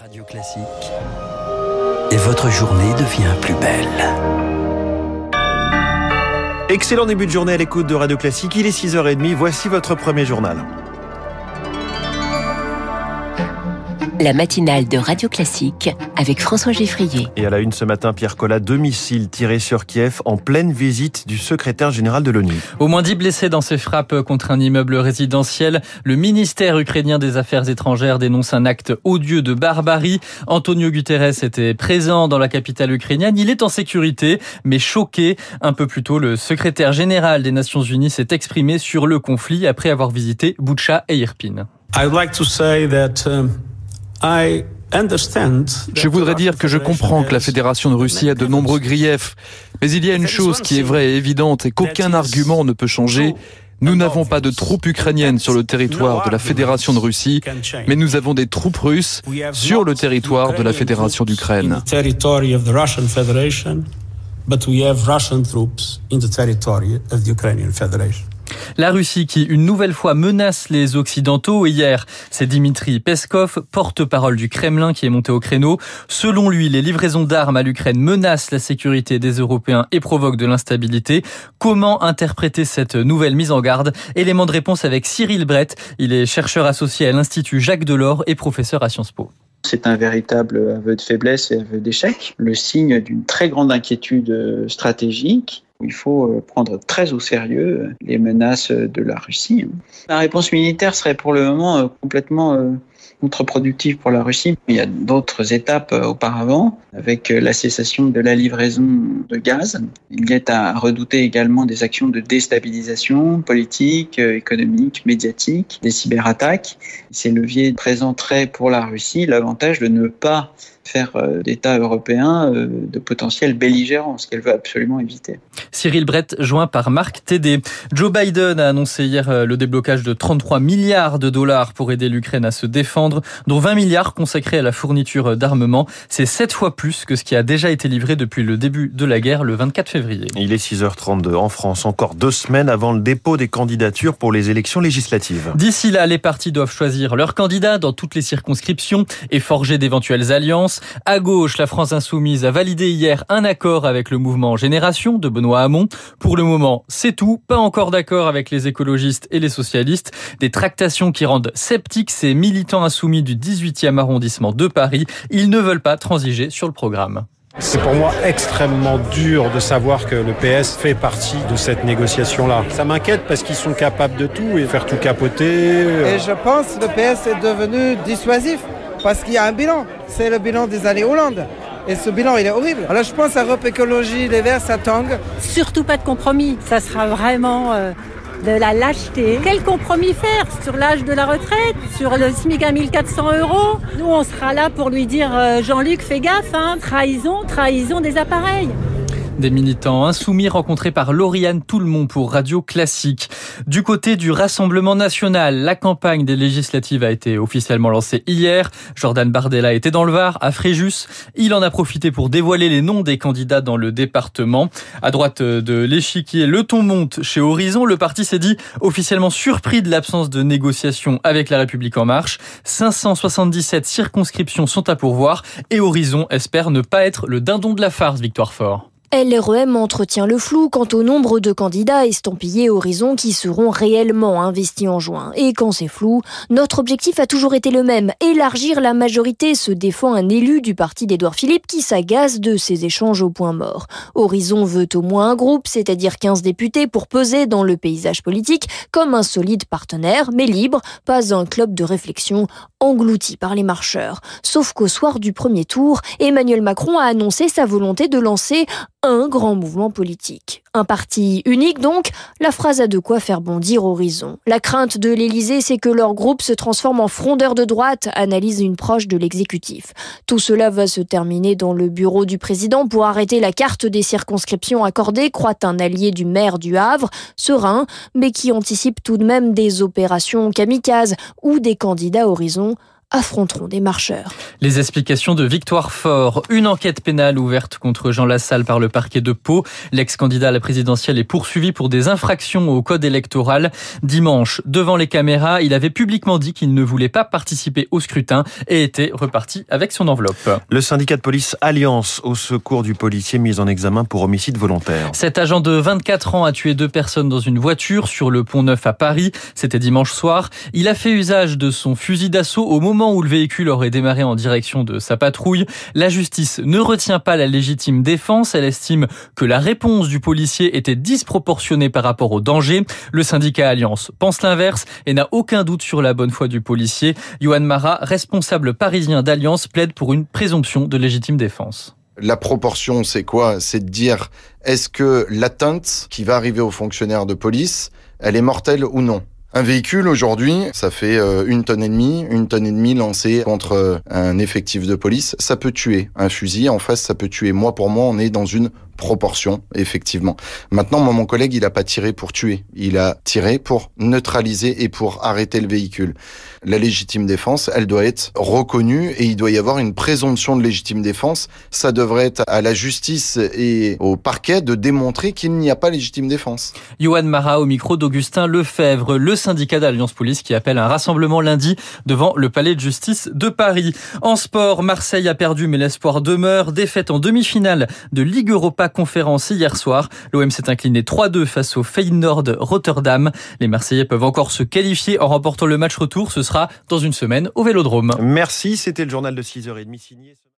Radio Classique. Et votre journée devient plus belle. Excellent début de journée à l'écoute de Radio Classique. Il est 6h30. Voici votre premier journal. La matinale de Radio Classique avec François Geffrier. Et à la une ce matin, Pierre Collat, deux missiles tirés sur Kiev en pleine visite du secrétaire général de l'ONU. Au moins dix blessés dans ces frappes contre un immeuble résidentiel. Le ministère ukrainien des Affaires étrangères dénonce un acte odieux de barbarie. Antonio Guterres était présent dans la capitale ukrainienne. Il est en sécurité, mais choqué. Un peu plus tôt, le secrétaire général des Nations Unies s'est exprimé sur le conflit après avoir visité Boucha et Irpin. I would like to say that, um... Je voudrais dire que je comprends que la Fédération de Russie a de nombreux griefs, mais il y a une chose qui est vraie et évidente et qu'aucun argument ne peut changer. Nous n'avons pas de troupes ukrainiennes sur le territoire de la Fédération de Russie, mais nous avons des troupes russes sur le territoire de la Fédération d'Ukraine. But we have Russian troops in the territory of the Ukrainian Federation. La Russie qui une nouvelle fois menace les Occidentaux. Hier, c'est Dimitri Peskov, porte-parole du Kremlin, qui est monté au créneau. Selon lui, les livraisons d'armes à l'Ukraine menacent la sécurité des Européens et provoquent de l'instabilité. Comment interpréter cette nouvelle mise en garde? Élément de réponse avec Cyril Brett. Il est chercheur associé à l'Institut Jacques Delors et professeur à Sciences Po. C'est un véritable aveu de faiblesse et aveu d'échec, le signe d'une très grande inquiétude stratégique il faut euh, prendre très au sérieux euh, les menaces de la Russie. La réponse militaire serait pour le moment euh, complètement contre-productive pour la Russie. Il y a d'autres étapes auparavant, avec la cessation de la livraison de gaz. Il a à redouter également des actions de déstabilisation politique, économique, médiatique, des cyberattaques. Ces leviers présenteraient pour la Russie l'avantage de ne pas faire euh, d'États européens euh, de potentiels belligérants, ce qu'elle veut absolument éviter. Cyril Brett, joint par Marc Tédé. Joe Biden a annoncé hier euh, le déblocage de 33 milliards de dollars pour aider l'Ukraine à se défendre, dont 20 milliards consacrés à la fourniture d'armement. C'est sept fois plus que ce qui a déjà été livré depuis le début de la guerre le 24 février. Il est 6h32 en France, encore deux semaines avant le dépôt des candidatures pour les élections législatives. D'ici là, les partis doivent choisir leurs candidats dans toutes les circonscriptions et forger d'éventuelles alliances. À gauche, la France insoumise a validé hier un accord avec le mouvement Génération de Benoît Hamon. Pour le moment, c'est tout. Pas encore d'accord avec les écologistes et les socialistes. Des tractations qui rendent sceptiques ces militants insoumis du 18e arrondissement de Paris. Ils ne veulent pas transiger sur le programme. C'est pour moi extrêmement dur de savoir que le PS fait partie de cette négociation-là. Ça m'inquiète parce qu'ils sont capables de tout et faire tout capoter. Et je pense que le PS est devenu dissuasif parce qu'il y a un bilan. C'est le bilan des années Hollande. Et ce bilan, il est horrible. Alors je pense à Europe Écologie, les Verts, ça tangue. Surtout pas de compromis. Ça sera vraiment euh, de la lâcheté. Quel compromis faire sur l'âge de la retraite, sur le SMIC à 1400 euros? Nous, on sera là pour lui dire euh, Jean-Luc, fais gaffe, hein, trahison, trahison des appareils. Des militants insoumis rencontrés par Lauriane Toulmont pour Radio Classique. Du côté du Rassemblement National, la campagne des législatives a été officiellement lancée hier. Jordan Bardella était dans le Var, à Fréjus. Il en a profité pour dévoiler les noms des candidats dans le département. À droite de l'échiquier, le ton monte chez Horizon. Le parti s'est dit officiellement surpris de l'absence de négociations avec la République en marche. 577 circonscriptions sont à pourvoir et Horizon espère ne pas être le dindon de la farce, Victoire Fort. LREM entretient le flou quant au nombre de candidats estampillés Horizon qui seront réellement investis en juin. Et quand c'est flou, notre objectif a toujours été le même, élargir la majorité, se défend un élu du parti d'Édouard Philippe qui s'agace de ces échanges au point mort. Horizon veut au moins un groupe, c'est-à-dire 15 députés pour peser dans le paysage politique comme un solide partenaire, mais libre, pas un club de réflexion englouti par les marcheurs. Sauf qu'au soir du premier tour, Emmanuel Macron a annoncé sa volonté de lancer un grand mouvement politique. Un parti unique donc, la phrase a de quoi faire bondir Horizon. La crainte de l'Élysée, c'est que leur groupe se transforme en frondeur de droite, analyse une proche de l'exécutif. Tout cela va se terminer dans le bureau du président pour arrêter la carte des circonscriptions accordées, croit un allié du maire du Havre, serein, mais qui anticipe tout de même des opérations kamikazes ou des candidats Horizon affronteront des marcheurs. Les explications de Victoire Fort. Une enquête pénale ouverte contre Jean Lassalle par le parquet de Pau. L'ex-candidat à la présidentielle est poursuivi pour des infractions au code électoral. Dimanche, devant les caméras, il avait publiquement dit qu'il ne voulait pas participer au scrutin et était reparti avec son enveloppe. Le syndicat de police Alliance au secours du policier mis en examen pour homicide volontaire. Cet agent de 24 ans a tué deux personnes dans une voiture sur le pont Neuf à Paris. C'était dimanche soir. Il a fait usage de son fusil d'assaut au moment où le véhicule aurait démarré en direction de sa patrouille. La justice ne retient pas la légitime défense. Elle estime que la réponse du policier était disproportionnée par rapport au danger. Le syndicat Alliance pense l'inverse et n'a aucun doute sur la bonne foi du policier. Johan Marat, responsable parisien d'Alliance, plaide pour une présomption de légitime défense. La proportion, c'est quoi? C'est de dire est-ce que l'atteinte qui va arriver aux fonctionnaires de police, elle est mortelle ou non? Un véhicule aujourd'hui, ça fait euh, une tonne et demie, une tonne et demie lancée contre euh, un effectif de police, ça peut tuer. Un fusil en face, ça peut tuer. Moi, pour moi, on est dans une proportion, effectivement. Maintenant, moi, mon collègue, il a pas tiré pour tuer. Il a tiré pour neutraliser et pour arrêter le véhicule. La légitime défense, elle doit être reconnue et il doit y avoir une présomption de légitime défense. Ça devrait être à la justice et au parquet de démontrer qu'il n'y a pas légitime défense. Johan Marat au micro d'Augustin Lefebvre, le syndicat d'Alliance Police qui appelle un rassemblement lundi devant le palais de justice de Paris. En sport, Marseille a perdu mais l'espoir demeure. Défaite en demi-finale de Ligue Europa conférence hier soir. L'OM s'est incliné 3-2 face au Feyenoord Rotterdam. Les Marseillais peuvent encore se qualifier en remportant le match retour. Ce sera dans une semaine au Vélodrome. Merci, c'était le journal de 6h30 signé.